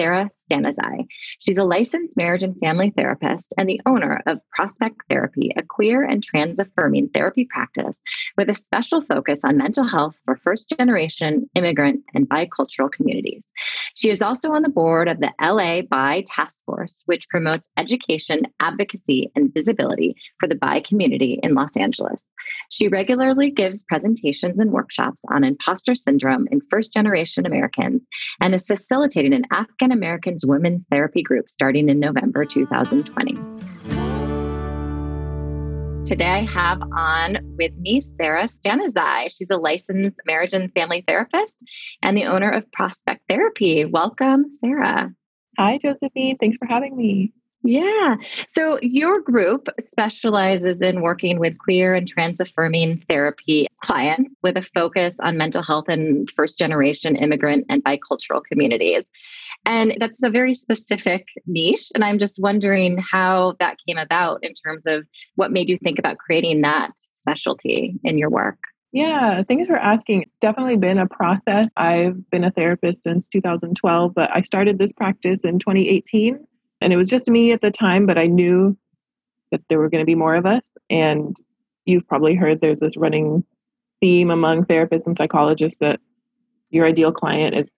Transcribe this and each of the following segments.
Sarah Stanizai. She's a licensed marriage and family therapist and the owner of Prospect Therapy, a queer and trans affirming therapy practice with a special focus on mental health for first generation immigrant and bicultural communities. She is also on the board of the LA Bi Task Force, which promotes education, advocacy, and visibility for the bi community in Los Angeles. She regularly gives presentations and workshops on imposter syndrome in first generation Americans and is facilitating an Americans Women's Therapy Group starting in November 2020. Today I have on with me Sarah Stanizai. She's a licensed marriage and family therapist and the owner of Prospect Therapy. Welcome, Sarah. Hi, Josephine. Thanks for having me. Yeah. So your group specializes in working with queer and trans affirming therapy clients with a focus on mental health and first generation immigrant and bicultural communities. And that's a very specific niche. And I'm just wondering how that came about in terms of what made you think about creating that specialty in your work. Yeah, thanks for asking. It's definitely been a process. I've been a therapist since 2012, but I started this practice in 2018. And it was just me at the time, but I knew that there were going to be more of us. And you've probably heard there's this running theme among therapists and psychologists that your ideal client is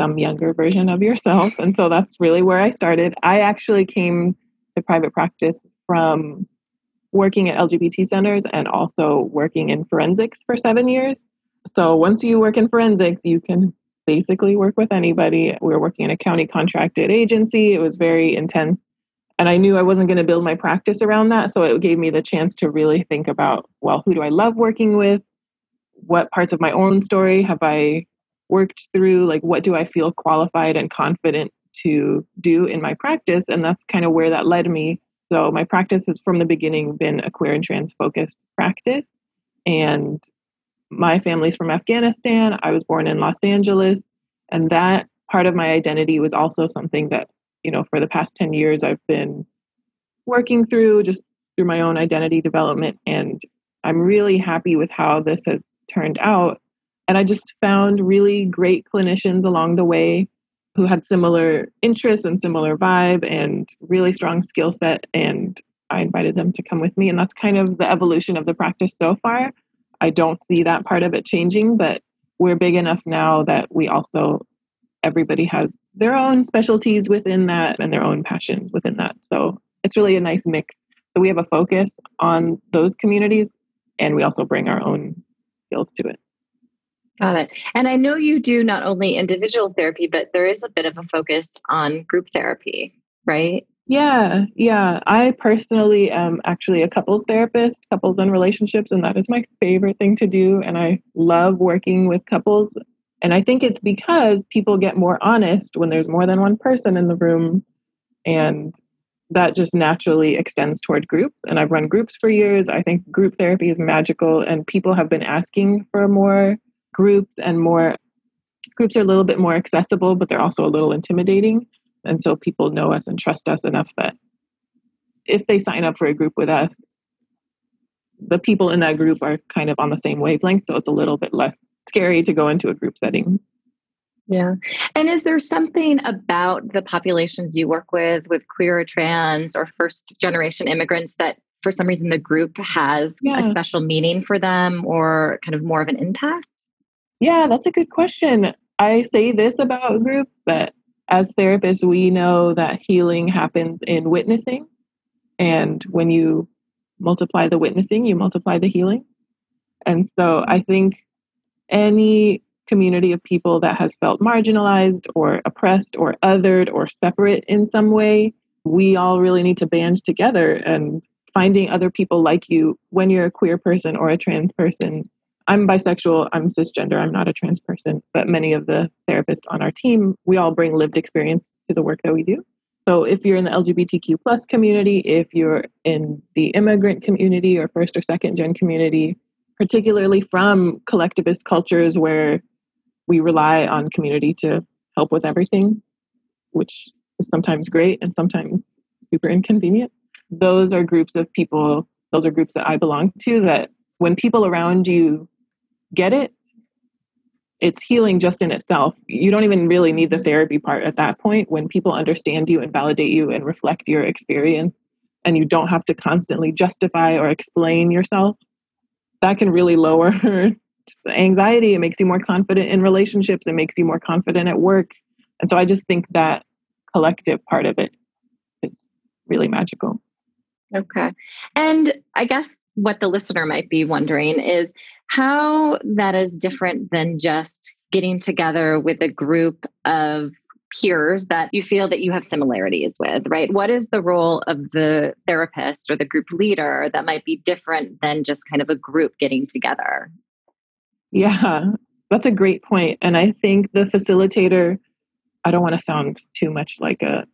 some younger version of yourself. And so that's really where I started. I actually came to private practice from working at LGBT centers and also working in forensics for seven years. So once you work in forensics, you can basically work with anybody. We were working in a county contracted agency. It was very intense. And I knew I wasn't going to build my practice around that. So it gave me the chance to really think about well, who do I love working with? What parts of my own story have I worked through like what do I feel qualified and confident to do in my practice and that's kind of where that led me. So my practice has from the beginning been a queer and trans focused practice and my family's from Afghanistan. I was born in Los Angeles and that part of my identity was also something that, you know, for the past 10 years I've been working through just through my own identity development and I'm really happy with how this has turned out and I just found really great clinicians along the way who had similar interests and similar vibe and really strong skill set. And I invited them to come with me. And that's kind of the evolution of the practice so far. I don't see that part of it changing, but we're big enough now that we also, everybody has their own specialties within that and their own passions within that. So it's really a nice mix. So we have a focus on those communities and we also bring our own skills to it. Got it. And I know you do not only individual therapy, but there is a bit of a focus on group therapy, right? Yeah, yeah. I personally am actually a couples therapist, couples and relationships, and that is my favorite thing to do. And I love working with couples. And I think it's because people get more honest when there's more than one person in the room. And that just naturally extends toward groups. And I've run groups for years. I think group therapy is magical, and people have been asking for more groups and more groups are a little bit more accessible, but they're also a little intimidating. And so people know us and trust us enough that if they sign up for a group with us, the people in that group are kind of on the same wavelength. So it's a little bit less scary to go into a group setting. Yeah. And is there something about the populations you work with, with queer or trans or first generation immigrants, that for some reason the group has yeah. a special meaning for them or kind of more of an impact? Yeah, that's a good question. I say this about groups that as therapists, we know that healing happens in witnessing. And when you multiply the witnessing, you multiply the healing. And so I think any community of people that has felt marginalized or oppressed or othered or separate in some way, we all really need to band together and finding other people like you when you're a queer person or a trans person I'm bisexual, I'm cisgender, I'm not a trans person, but many of the therapists on our team, we all bring lived experience to the work that we do. So if you're in the LGBTQ plus community, if you're in the immigrant community or first or second gen community, particularly from collectivist cultures where we rely on community to help with everything, which is sometimes great and sometimes super inconvenient. Those are groups of people, those are groups that I belong to that when people around you get it, it's healing just in itself. You don't even really need the therapy part at that point when people understand you and validate you and reflect your experience and you don't have to constantly justify or explain yourself. That can really lower anxiety. It makes you more confident in relationships. It makes you more confident at work. And so I just think that collective part of it is really magical. Okay. And I guess what the listener might be wondering is how that is different than just getting together with a group of peers that you feel that you have similarities with, right? What is the role of the therapist or the group leader that might be different than just kind of a group getting together? Yeah, that's a great point. And I think the facilitator, I don't want to sound too much like a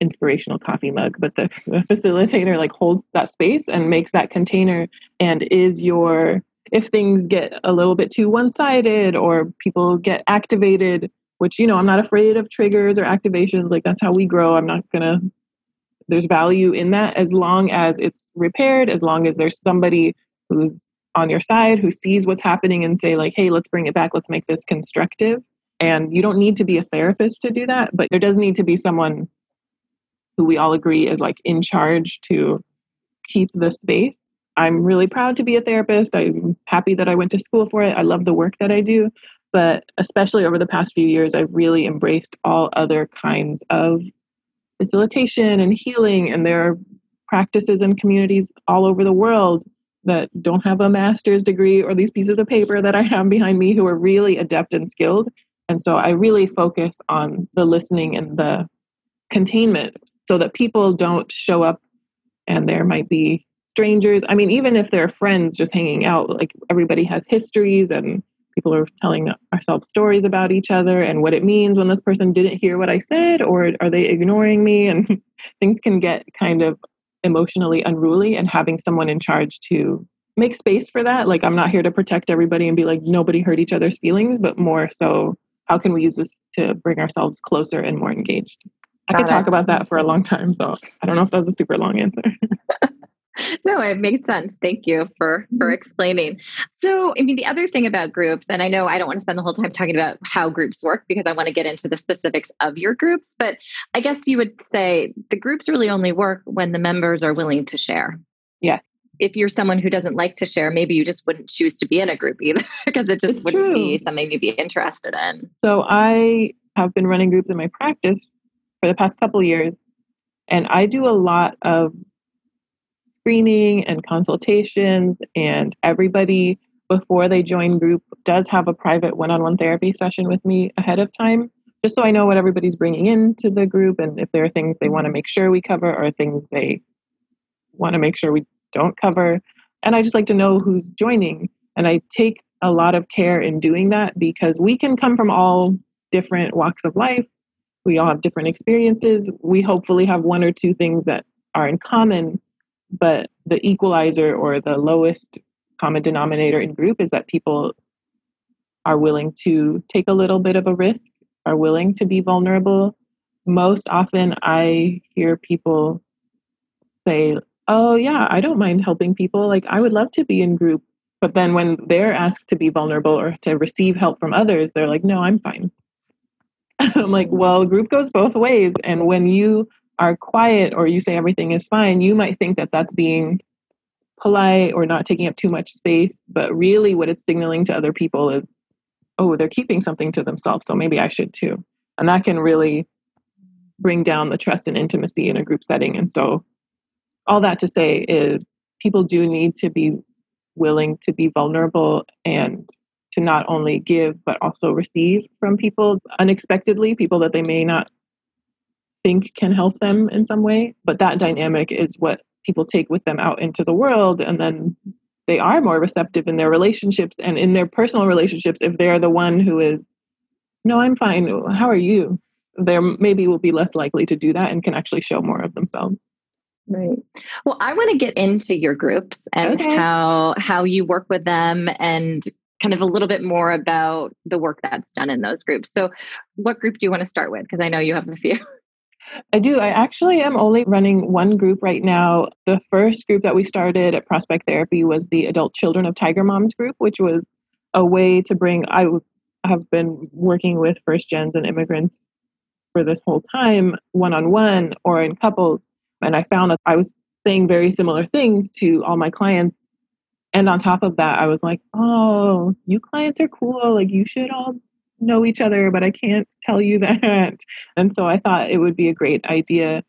inspirational coffee mug, but the, the facilitator like holds that space and makes that container and is your if things get a little bit too one-sided or people get activated which you know i'm not afraid of triggers or activations like that's how we grow i'm not gonna there's value in that as long as it's repaired as long as there's somebody who's on your side who sees what's happening and say like hey let's bring it back let's make this constructive and you don't need to be a therapist to do that but there does need to be someone who we all agree is like in charge to keep the space. I'm really proud to be a therapist. I'm happy that I went to school for it. I love the work that I do. But especially over the past few years, I've really embraced all other kinds of facilitation and healing. And there are practices and communities all over the world that don't have a master's degree or these pieces of paper that I have behind me who are really adept and skilled. And so I really focus on the listening and the containment so that people don't show up and there might be strangers. I mean, even if they're friends just hanging out, like everybody has histories and people are telling ourselves stories about each other and what it means when this person didn't hear what I said or are they ignoring me and things can get kind of emotionally unruly and having someone in charge to make space for that like I'm not here to protect everybody and be like nobody hurt each other's feelings but more so how can we use this to bring ourselves closer and more engaged I could talk about that for a long time. So I don't know if that was a super long answer. no, it makes sense. Thank you for for mm-hmm. explaining. So, I mean, the other thing about groups, and I know I don't want to spend the whole time talking about how groups work because I want to get into the specifics of your groups, but I guess you would say the groups really only work when the members are willing to share. Yeah. If you're someone who doesn't like to share, maybe you just wouldn't choose to be in a group either because it just it's wouldn't true. be something you'd be interested in. So, I have been running groups in my practice for the past couple years. And I do a lot of screening and consultations, and everybody before they join group does have a private one on one therapy session with me ahead of time, just so I know what everybody's bringing into the group and if there are things they want to make sure we cover or things they want to make sure we don't cover. And I just like to know who's joining. And I take a lot of care in doing that because we can come from all different walks of life we all have different experiences. We hopefully have one or two things that are in common, but the equalizer or the lowest common denominator in group is that people are willing to take a little bit of a risk, are willing to be vulnerable. Most often, I hear people say, Oh, yeah, I don't mind helping people. Like, I would love to be in group. But then when they're asked to be vulnerable or to receive help from others, they're like, No, I'm fine. I'm like, mm-hmm. well, group goes both ways. And when you are quiet or you say everything is fine, you might think that that's being polite or not taking up too much space. But really, what it's signaling to other people is, oh, they're keeping something to themselves. So maybe I should too. And that can really bring down the trust and intimacy in a group setting. And so, all that to say is, people do need to be willing to be vulnerable and to not only give but also receive from people unexpectedly, people that they may not think can help them in some way. But that dynamic is what people take with them out into the world and then they are more receptive in their relationships and in their personal relationships if they're the one who is no i'm fine how are you there maybe will be less likely to do that and can actually show more of themselves. Right. Well, I want to get into your groups and okay. how how you work with them and kind of a little bit more about the work that's done in those groups. So, what group do you want to start with? Because I know you have a few. I do. I actually am only running one group right now. The first group that we started at Prospect Therapy was the Adult Children of Tiger Moms group, which was a way to bring. I have been working with first gens and immigrants for this whole time, one on one or in couples. And I found that I was saying very similar things to all my clients. And on top of that, I was like, oh, you clients are cool. Like, you should all know each other, but I can't tell you that. And so I thought it would be a great idea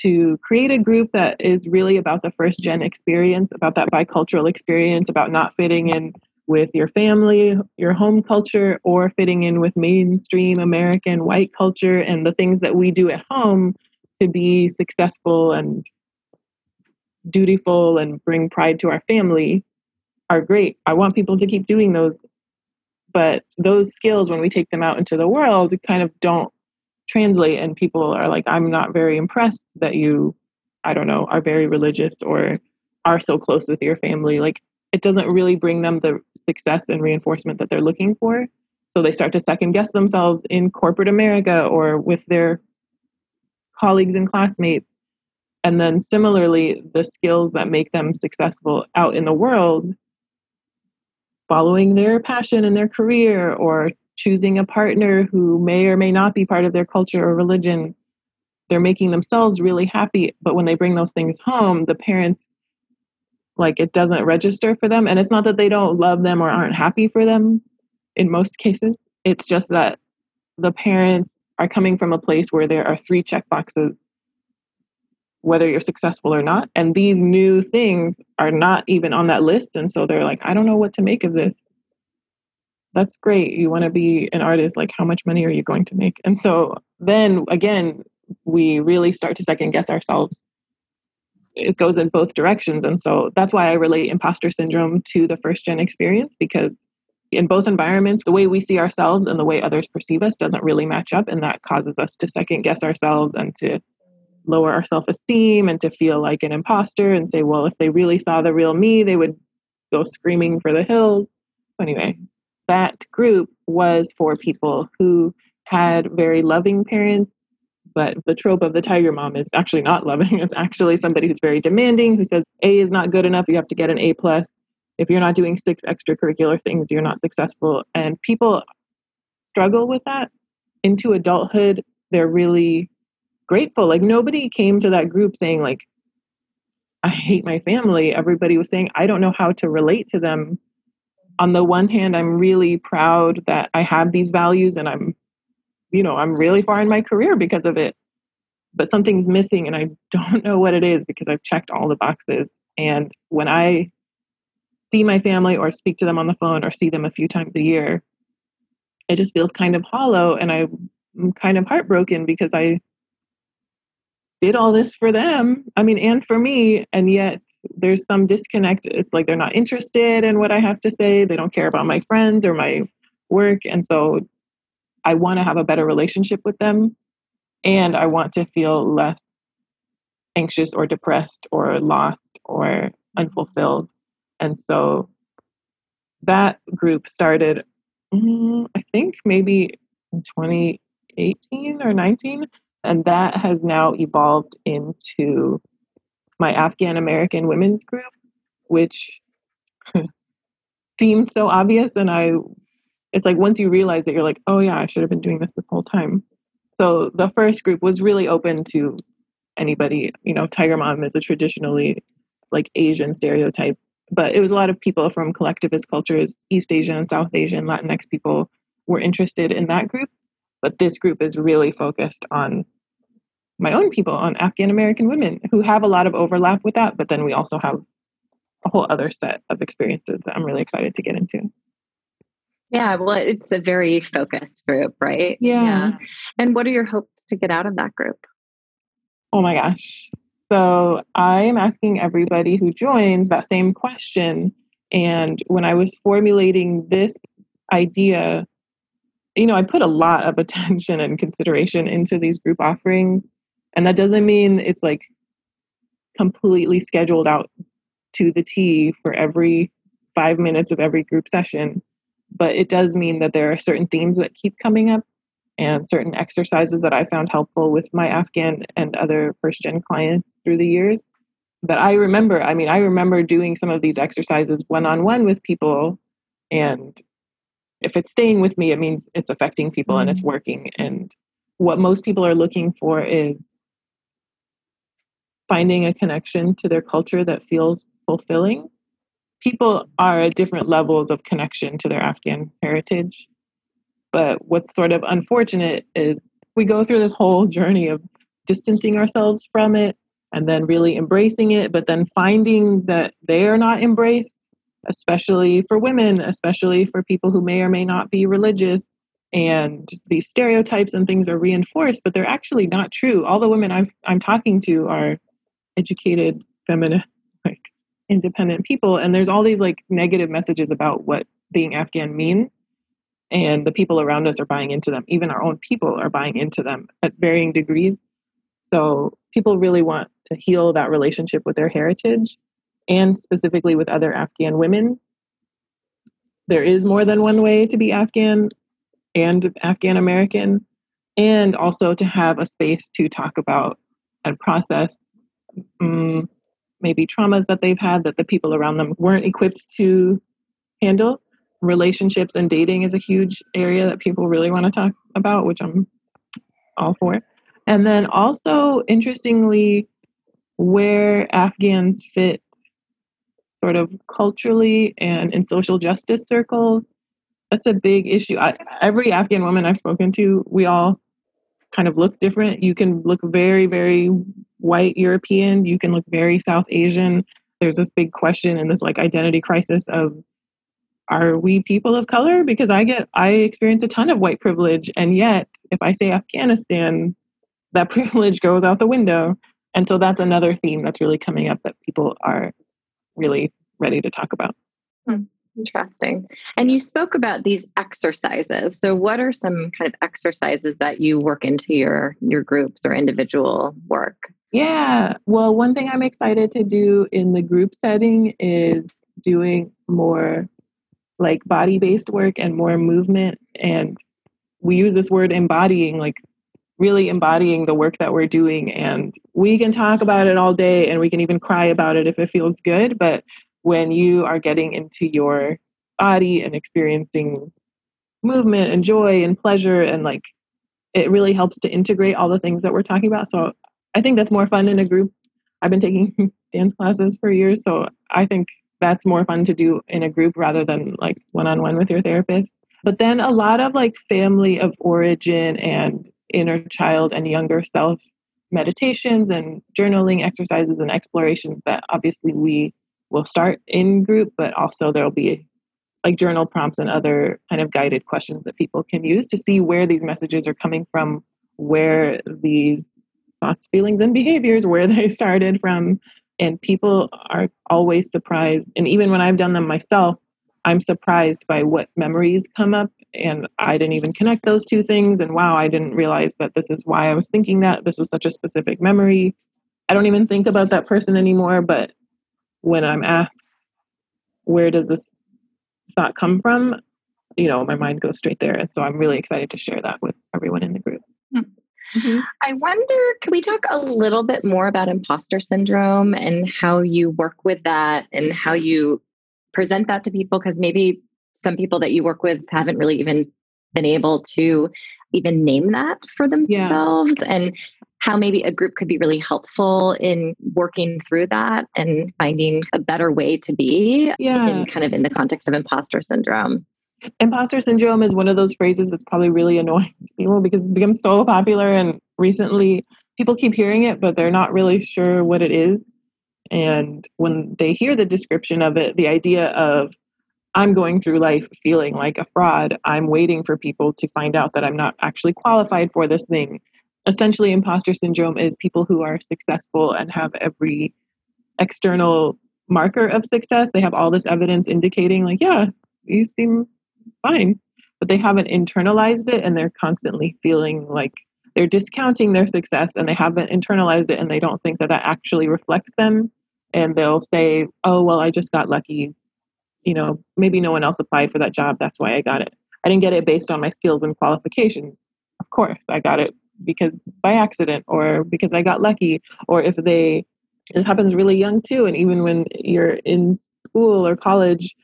to create a group that is really about the first gen experience, about that bicultural experience, about not fitting in with your family, your home culture, or fitting in with mainstream American white culture and the things that we do at home to be successful and dutiful and bring pride to our family are great. I want people to keep doing those. But those skills, when we take them out into the world, kind of don't translate. And people are like, I'm not very impressed that you, I don't know, are very religious or are so close with your family. Like, it doesn't really bring them the success and reinforcement that they're looking for. So they start to second guess themselves in corporate America or with their colleagues and classmates. And then similarly, the skills that make them successful out in the world, following their passion in their career or choosing a partner who may or may not be part of their culture or religion, they're making themselves really happy. But when they bring those things home, the parents, like, it doesn't register for them. And it's not that they don't love them or aren't happy for them in most cases, it's just that the parents are coming from a place where there are three check boxes whether you're successful or not. And these new things are not even on that list. And so they're like i don't know what to make of this. That's great. You want to be an artist like how much money are you going to make? And so then again we really start to second guess ourselves. It goes in both directions. And so that's why i relate imposter syndrome to the first gen experience because in both environments, the way we see ourselves and the way others perceive us doesn't really match up. And that causes us to second guess ourselves and to lower our self esteem and to feel like an imposter and say, well, if they really saw the real me, they would go screaming for the hills. Anyway, that group was for people who had very loving parents. But the trope of the tiger mom is actually not loving. It's actually somebody who's very demanding, who says A is not good enough. You have to get an A plus if you're not doing six extracurricular things, you're not successful. And people struggle with that into adulthood. They're really grateful. Like nobody came to that group saying, like, I hate my family. Everybody was saying, I don't know how to relate to them. On the one hand, I'm really proud that I have these values and I'm, you know, I'm really far in my career because of it. But something's missing and I don't know what it is because I've checked all the boxes. And when I see my family or speak to them on the phone or see them a few times a year, it just feels kind of hollow. And I'm kind of heartbroken because I did all this for them. I mean, and for me. And yet there's some disconnect. It's like they're not interested in what I have to say. They don't care about my friends or my work. And so I want to have a better relationship with them. And I want to feel less anxious or depressed or lost or unfulfilled. And so that group started, mm, I think maybe in 2018 or 19. And that has now evolved into my Afghan American women's group, which seems so obvious. And I, it's like once you realize that you're like, oh yeah, I should have been doing this this whole time. So the first group was really open to anybody. You know, Tiger Mom is a traditionally like Asian stereotype but it was a lot of people from collectivist cultures, East Asian South Asian, Latinx people were interested in that group. But this group is really focused on my own people, on Afghan American women who have a lot of overlap with that. But then we also have a whole other set of experiences that I'm really excited to get into. Yeah, well, it's a very focused group, right? Yeah. yeah. And what are your hopes to get out of that group? Oh my gosh. So I am asking everybody who joins that same question. And when I was formulating this idea, you know, I put a lot of attention and consideration into these group offerings. And that doesn't mean it's like completely scheduled out to the T for every five minutes of every group session. But it does mean that there are certain themes that keep coming up and certain exercises that I found helpful with my Afghan and other first gen clients through the years. That I remember, I mean, I remember doing some of these exercises one on one with people. And if it's staying with me, it means it's affecting people and it's mm-hmm. working. And what most people are looking for is finding a connection to their culture that feels fulfilling. People are at different levels of connection to their Afghan heritage. But what's sort of unfortunate is we go through this whole journey of distancing ourselves from it and then really embracing it, but then finding that they are not embraced, especially for women, especially for people who may or may not be religious. And these stereotypes and things are reinforced, but they're actually not true. All the women i am talking to are educated, feminist, like independent people. And there's all these like negative messages about what being Afghan means. And the people around us are buying into them. Even our own people are buying into them at varying degrees. So people really want to heal that relationship with their heritage and specifically with other Afghan women. There is more than one way to be Afghan and Afghan American, and also to have a space to talk about and process um, maybe traumas that they've had that the people around them weren't equipped to handle. Relationships and dating is a huge area that people really want to talk about, which I'm all for. And then also, interestingly, where Afghans fit sort of culturally and in social justice circles, that's a big issue. I, every Afghan woman I've spoken to, we all kind of look different. You can look very, very white European, you can look very South Asian. There's this big question and this like identity crisis of are we people of color? Because I get I experience a ton of white privilege and yet if I say Afghanistan, that privilege goes out the window. And so that's another theme that's really coming up that people are really ready to talk about. Hmm. Interesting. And you spoke about these exercises. So what are some kind of exercises that you work into your your groups or individual work? Yeah. Well, one thing I'm excited to do in the group setting is doing more like body-based work and more movement and we use this word embodying like really embodying the work that we're doing and we can talk about it all day and we can even cry about it if it feels good but when you are getting into your body and experiencing movement and joy and pleasure and like it really helps to integrate all the things that we're talking about so i think that's more fun in a group. I've been taking dance classes for years so i think that's more fun to do in a group rather than like one-on-one with your therapist. But then a lot of like family of origin and inner child and younger self meditations and journaling exercises and explorations that obviously we will start in group, but also there'll be like journal prompts and other kind of guided questions that people can use to see where these messages are coming from, where these thoughts, feelings, and behaviors, where they started from. And people are always surprised. And even when I've done them myself, I'm surprised by what memories come up. And I didn't even connect those two things. And wow, I didn't realize that this is why I was thinking that. This was such a specific memory. I don't even think about that person anymore, but when I'm asked, where does this thought come from? You know, my mind goes straight there. And so I'm really excited to share that with everyone in. Mm-hmm. I wonder, can we talk a little bit more about imposter syndrome and how you work with that and how you present that to people? Because maybe some people that you work with haven't really even been able to even name that for themselves yeah. and how maybe a group could be really helpful in working through that and finding a better way to be yeah. in kind of in the context of imposter syndrome. Imposter syndrome is one of those phrases that's probably really annoying to people because it's become so popular and recently people keep hearing it, but they're not really sure what it is. And when they hear the description of it, the idea of I'm going through life feeling like a fraud. I'm waiting for people to find out that I'm not actually qualified for this thing essentially imposter syndrome is people who are successful and have every external marker of success they have all this evidence indicating like yeah you seem fine but they haven't internalized it and they're constantly feeling like they're discounting their success and they haven't internalized it and they don't think that that actually reflects them. And they'll say oh well i just got lucky. You know maybe no one else applied for that job. That's why i got it. I didn't get it based on my skills and qualifications. Of course i got it because by accident or because i got lucky or if they it happens really young too. And even when you're in school or college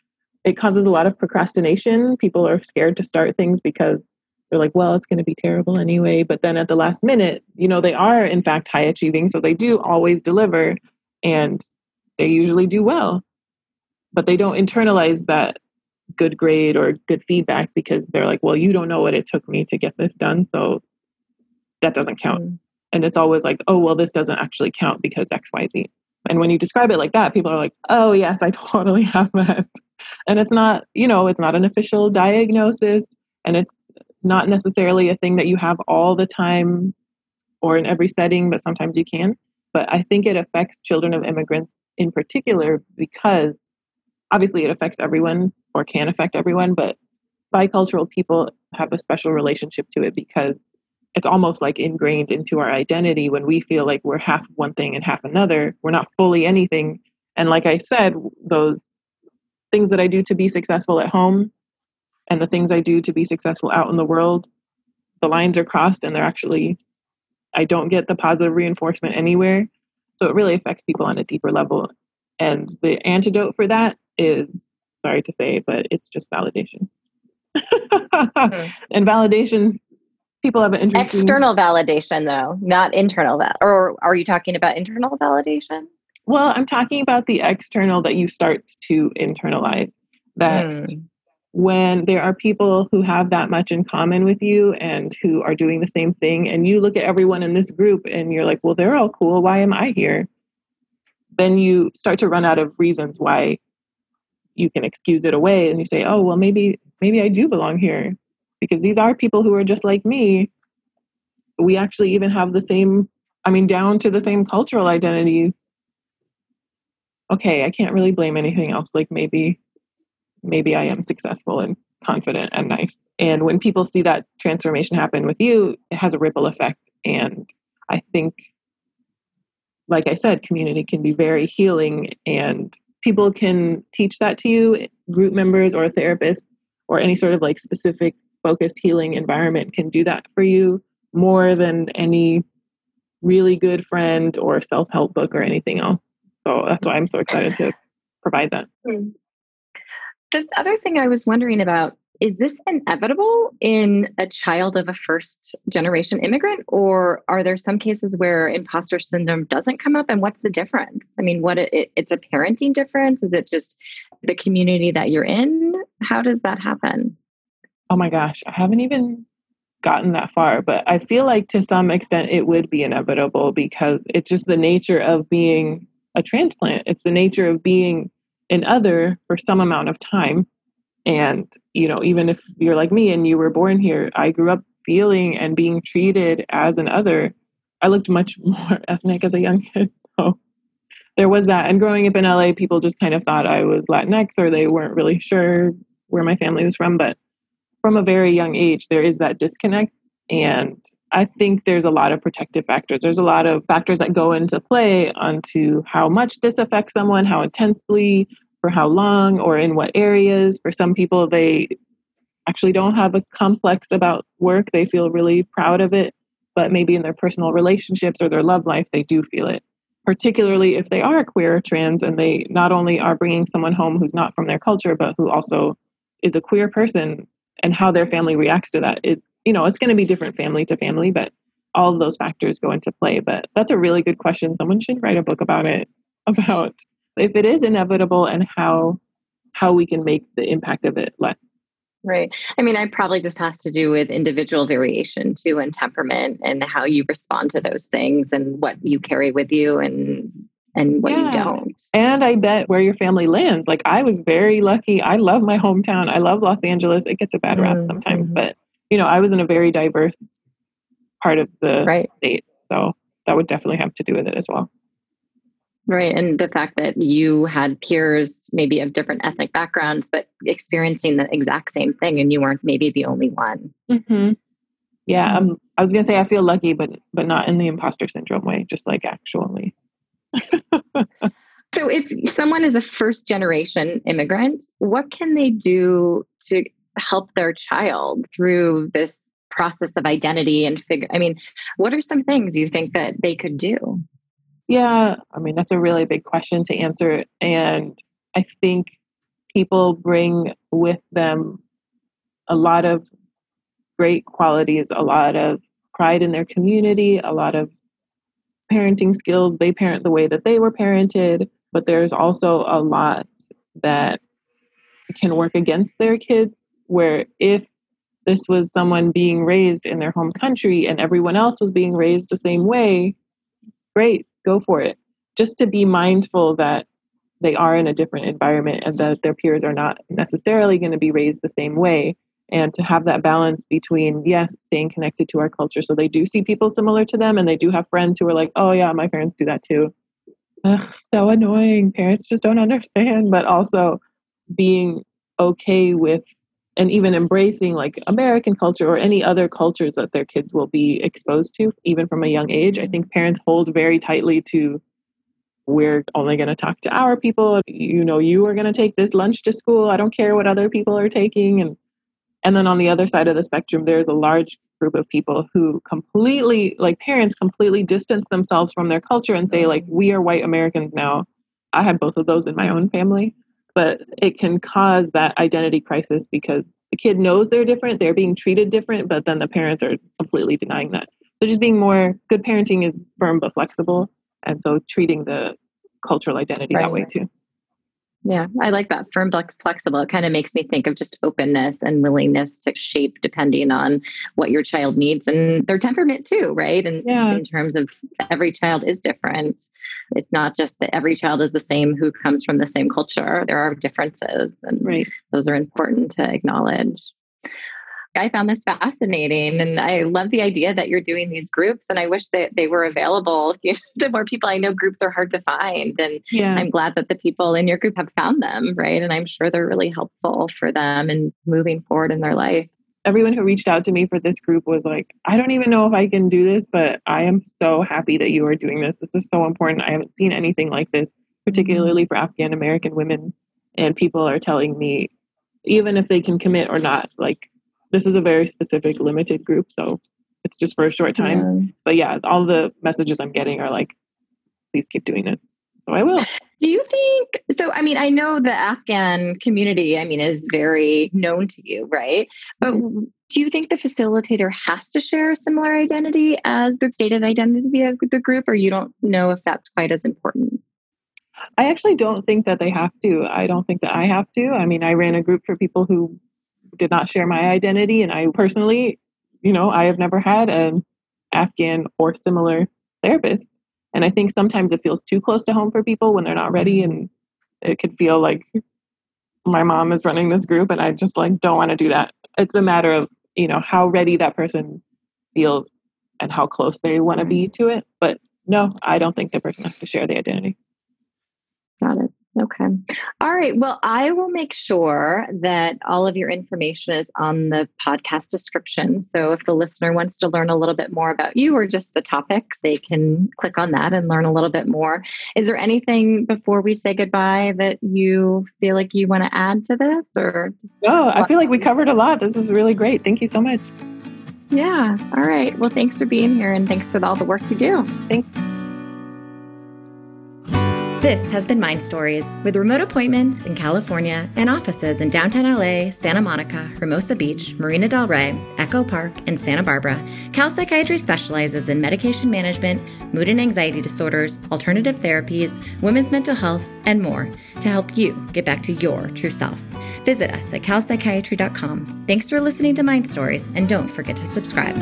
it causes a lot of procrastination people are scared to start things because they're like, well, it's going to be terrible anyway. But then at the last minute, you know, they are in fact high achieving. So they do always deliver and they usually do well. But they don't internalize that good grade or good feedback because they're like, well, you don't know what it took me to get this done. So that doesn't count. Mm. And it's always like, oh, well, this doesn't actually count because XYZ. And when you describe it like that, people are like, oh, yes, I totally have that. And it's not, you know, it's not an official diagnosis and it's not necessarily a thing that you have all the time or in every setting, but sometimes you can. But I think it affects children of immigrants in particular because obviously it affects everyone or can affect everyone, but bicultural people have a special relationship to it because it's almost like ingrained into our identity when we feel like we're half one thing and half another. We're not fully anything. And like I said, those things that I do to be successful at home and the things I do to be successful out in the world, the lines are crossed and they're actually, I don't get the positive reinforcement anywhere. So it really affects people on a deeper level. And the antidote for that is, sorry to say, but it's just validation. mm-hmm. And validation, people have an interesting... External validation, though, not internal. Val- or are you talking about internal validation? Well, I'm talking about the external that you start to internalize. That mm when there are people who have that much in common with you and who are doing the same thing and you look at everyone in this group and you're like well they're all cool. Why am i here? Then you start to run out of reasons why you can excuse it away and you say oh well maybe maybe i do belong here. Because these are people who are just like me. We actually even have the same i mean down to the same cultural identity okay i can't really blame anything else like maybe maybe I am successful and confident and nice. And when people see that transformation happen with you, it has a ripple effect. And I think, like I said, community can be very healing and people can teach that to you. Group members or a therapist or any sort of like specific focused healing environment can do that for you more than any really good friend or self help book or anything else. So that's why I'm so excited to provide that. Mm. The other thing I was wondering about is this inevitable in a child of a first generation immigrant or are there some cases where imposter syndrome doesn't come up and what's the difference i mean what it, it's a parenting difference is it just the community that you're in how does that happen oh my gosh i haven't even gotten that far but i feel like to some extent it would be inevitable because it's just the nature of being a transplant it's the nature of being an other for some amount of time. And, you know, even if you're like me and you were born here, I grew up feeling and being treated as an other. I looked much more ethnic as a young kid. So there was that. And growing up in LA, people just kind of thought I was Latinx or they weren't really sure where my family was from. But from a very young age, there is that disconnect. And I think there's a lot of protective factors. There's a lot of factors that go into play onto how much this affects someone, how intensely, for how long, or in what areas. For some people, they actually don't have a complex about work. They feel really proud of it, but maybe in their personal relationships or their love life, they do feel it. Particularly if they are queer or trans and they not only are bringing someone home who's not from their culture, but who also is a queer person and how their family reacts to that is you know, it's going to be different family to family, but all of those factors go into play. But that's a really good question. Someone should write a book about it, about if it is inevitable and how how we can make the impact of it less. Right. I mean, I probably just has to do with individual variation too and temperament and how you respond to those things and what you carry with you and and what yeah. you don't. And I bet where your family lands. Like I was very lucky. I love my hometown. I love Los Angeles. It gets a bad rap mm-hmm. sometimes, but you know, I was in a very diverse part of the right. state. So that would definitely have to do with it as well. Right. And the fact that you had peers, maybe of different ethnic backgrounds, but experiencing the exact same thing, and you weren't maybe the only one. Mm-hmm. Yeah. Um, I was going to say I feel lucky, but but not in the imposter syndrome way, just like actually. so, if someone is a first generation immigrant, what can they do to help their child through this process of identity and figure? I mean, what are some things you think that they could do? Yeah, I mean, that's a really big question to answer. And I think people bring with them a lot of great qualities, a lot of pride in their community, a lot of parenting skills. They parent the way that they were parented, but there's also a lot that can work against their kids. Where if this was someone being raised in their home country and everyone else was being raised the same way, great, go for it. Just to be mindful that they are in a different environment and that their peers are not necessarily going to be raised the same way. And to have that balance between, yes, staying connected to our culture. So they do see people similar to them and they do have friends who are like, oh, yeah, my parents do that too. Ugh, so annoying. Parents just don't understand. But also being okay with and even embracing like American culture or any other cultures that their kids will be exposed to, even from a young age. I think parents hold very tightly to we're only going to talk to our people. You know, you are going to take this lunch to school. I don't care what other people are taking. And and then on the other side of the spectrum, there's a large group of people who completely, like parents, completely distance themselves from their culture and say, like, we are white Americans now. I have both of those in my own family but it can cause that identity crisis because the kid knows they're different, they're being treated different, but then the parents are completely denying that. So just being more good parenting is firm but flexible. And so treating the cultural identity right. that way too. Yeah, I like that firm but flexible. It kind of makes me think of just openness and willingness to shape depending on what your child needs and their temperament too, right? And yeah. in terms of every child is different. It's not just that every child is the same who comes from the same culture. There are differences, and right. those are important to acknowledge. I found this fascinating and I love the idea that you're doing these groups and I wish that they were available to more people. I know groups are hard to find and yeah. I'm glad that the people in your group have found them, right? And I'm sure they're really helpful for them and moving forward in their life. Everyone who reached out to me for this group was like, I don't even know if I can do this, but I am so happy that you are doing this. This is so important. I haven't seen anything like this, mm-hmm. particularly for Afghan American women. And people are telling me, even if they can commit or not, like this is a very specific limited group so it's just for a short time yeah. but yeah all the messages i'm getting are like please keep doing this so i will do you think so i mean i know the afghan community i mean is very known to you right but mm-hmm. do you think the facilitator has to share a similar identity as the stated identity of the group or you don't know if that's quite as important I actually don't think that they have to. I don't think that I have to. I mean, I ran a group for people who did not share my identity. And I personally, you know, I have never had an Afghan or similar therapist. And I think sometimes it feels too close to home for people when they're not ready. Mm-hmm. And it could feel like my mom is running this group and I just like don't want to do that. It's a matter of, you know, how ready that person feels and how close they want to be mm-hmm. to it. But no, I don't think the person has to share the identity. Got it. Okay. All right. Well, I will make sure that all of your information is on the podcast description. So if the listener wants to learn a little bit more about you or just the topics, they can click on that and learn a little bit more. Is there anything before we say goodbye that you feel like you want to add to this or? No, I feel like we covered a lot. This was really great. Thank you so much. Yeah. All right. Well, thanks for being here and thanks for all the work you do. Thanks. This has been Mind Stories, with remote appointments in California and offices in downtown LA, Santa Monica, Hermosa Beach, Marina Del Rey, Echo Park, and Santa Barbara. Cal Psychiatry specializes in medication management, mood and anxiety disorders, alternative therapies, women's mental health, and more to help you get back to your true self. Visit us at calpsychiatry.com. Thanks for listening to Mind Stories, and don't forget to subscribe.